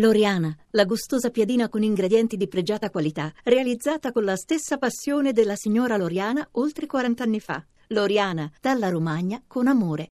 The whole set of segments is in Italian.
Loriana, la gustosa piadina con ingredienti di pregiata qualità, realizzata con la stessa passione della signora Loriana oltre 40 anni fa. Loriana, dalla Romagna con amore.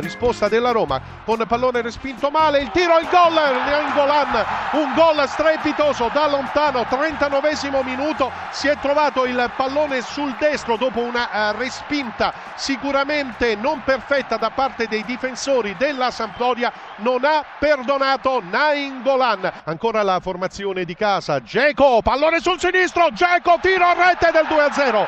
Risposta della Roma con pallone respinto male, il tiro, il gol, Nangolan, un gol strepitoso da lontano, 39 minuto, si è trovato il pallone sul destro dopo una uh, respinta sicuramente non perfetta da parte dei difensori della Sampdoria, non ha perdonato Nainggolan, ancora la formazione di casa, Geco, pallone sul sinistro, Geco, tiro a rete del 2-0,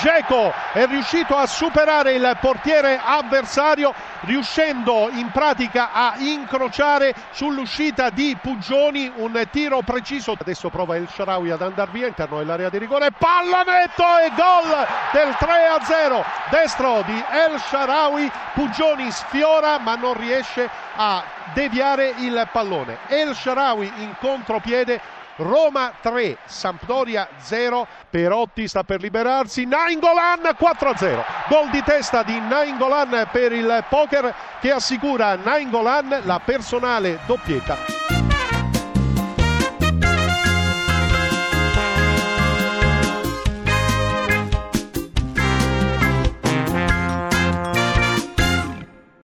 Geco è riuscito a superare il portiere avversario riuscendo in pratica a incrociare sull'uscita di Puggioni un tiro preciso. Adesso prova il Sharawi ad andare via interno dell'area di rigore, pallonetto e gol del 3-0 destro di El Sharawi. Puggioni sfiora ma non riesce a deviare il pallone. El Sharawi in contropiede Roma 3, Sampdoria 0, Perotti sta per liberarsi, Nainggolan 4-0, gol di testa di Nainggolan per il poker che assicura a Nainggolan la personale doppietta.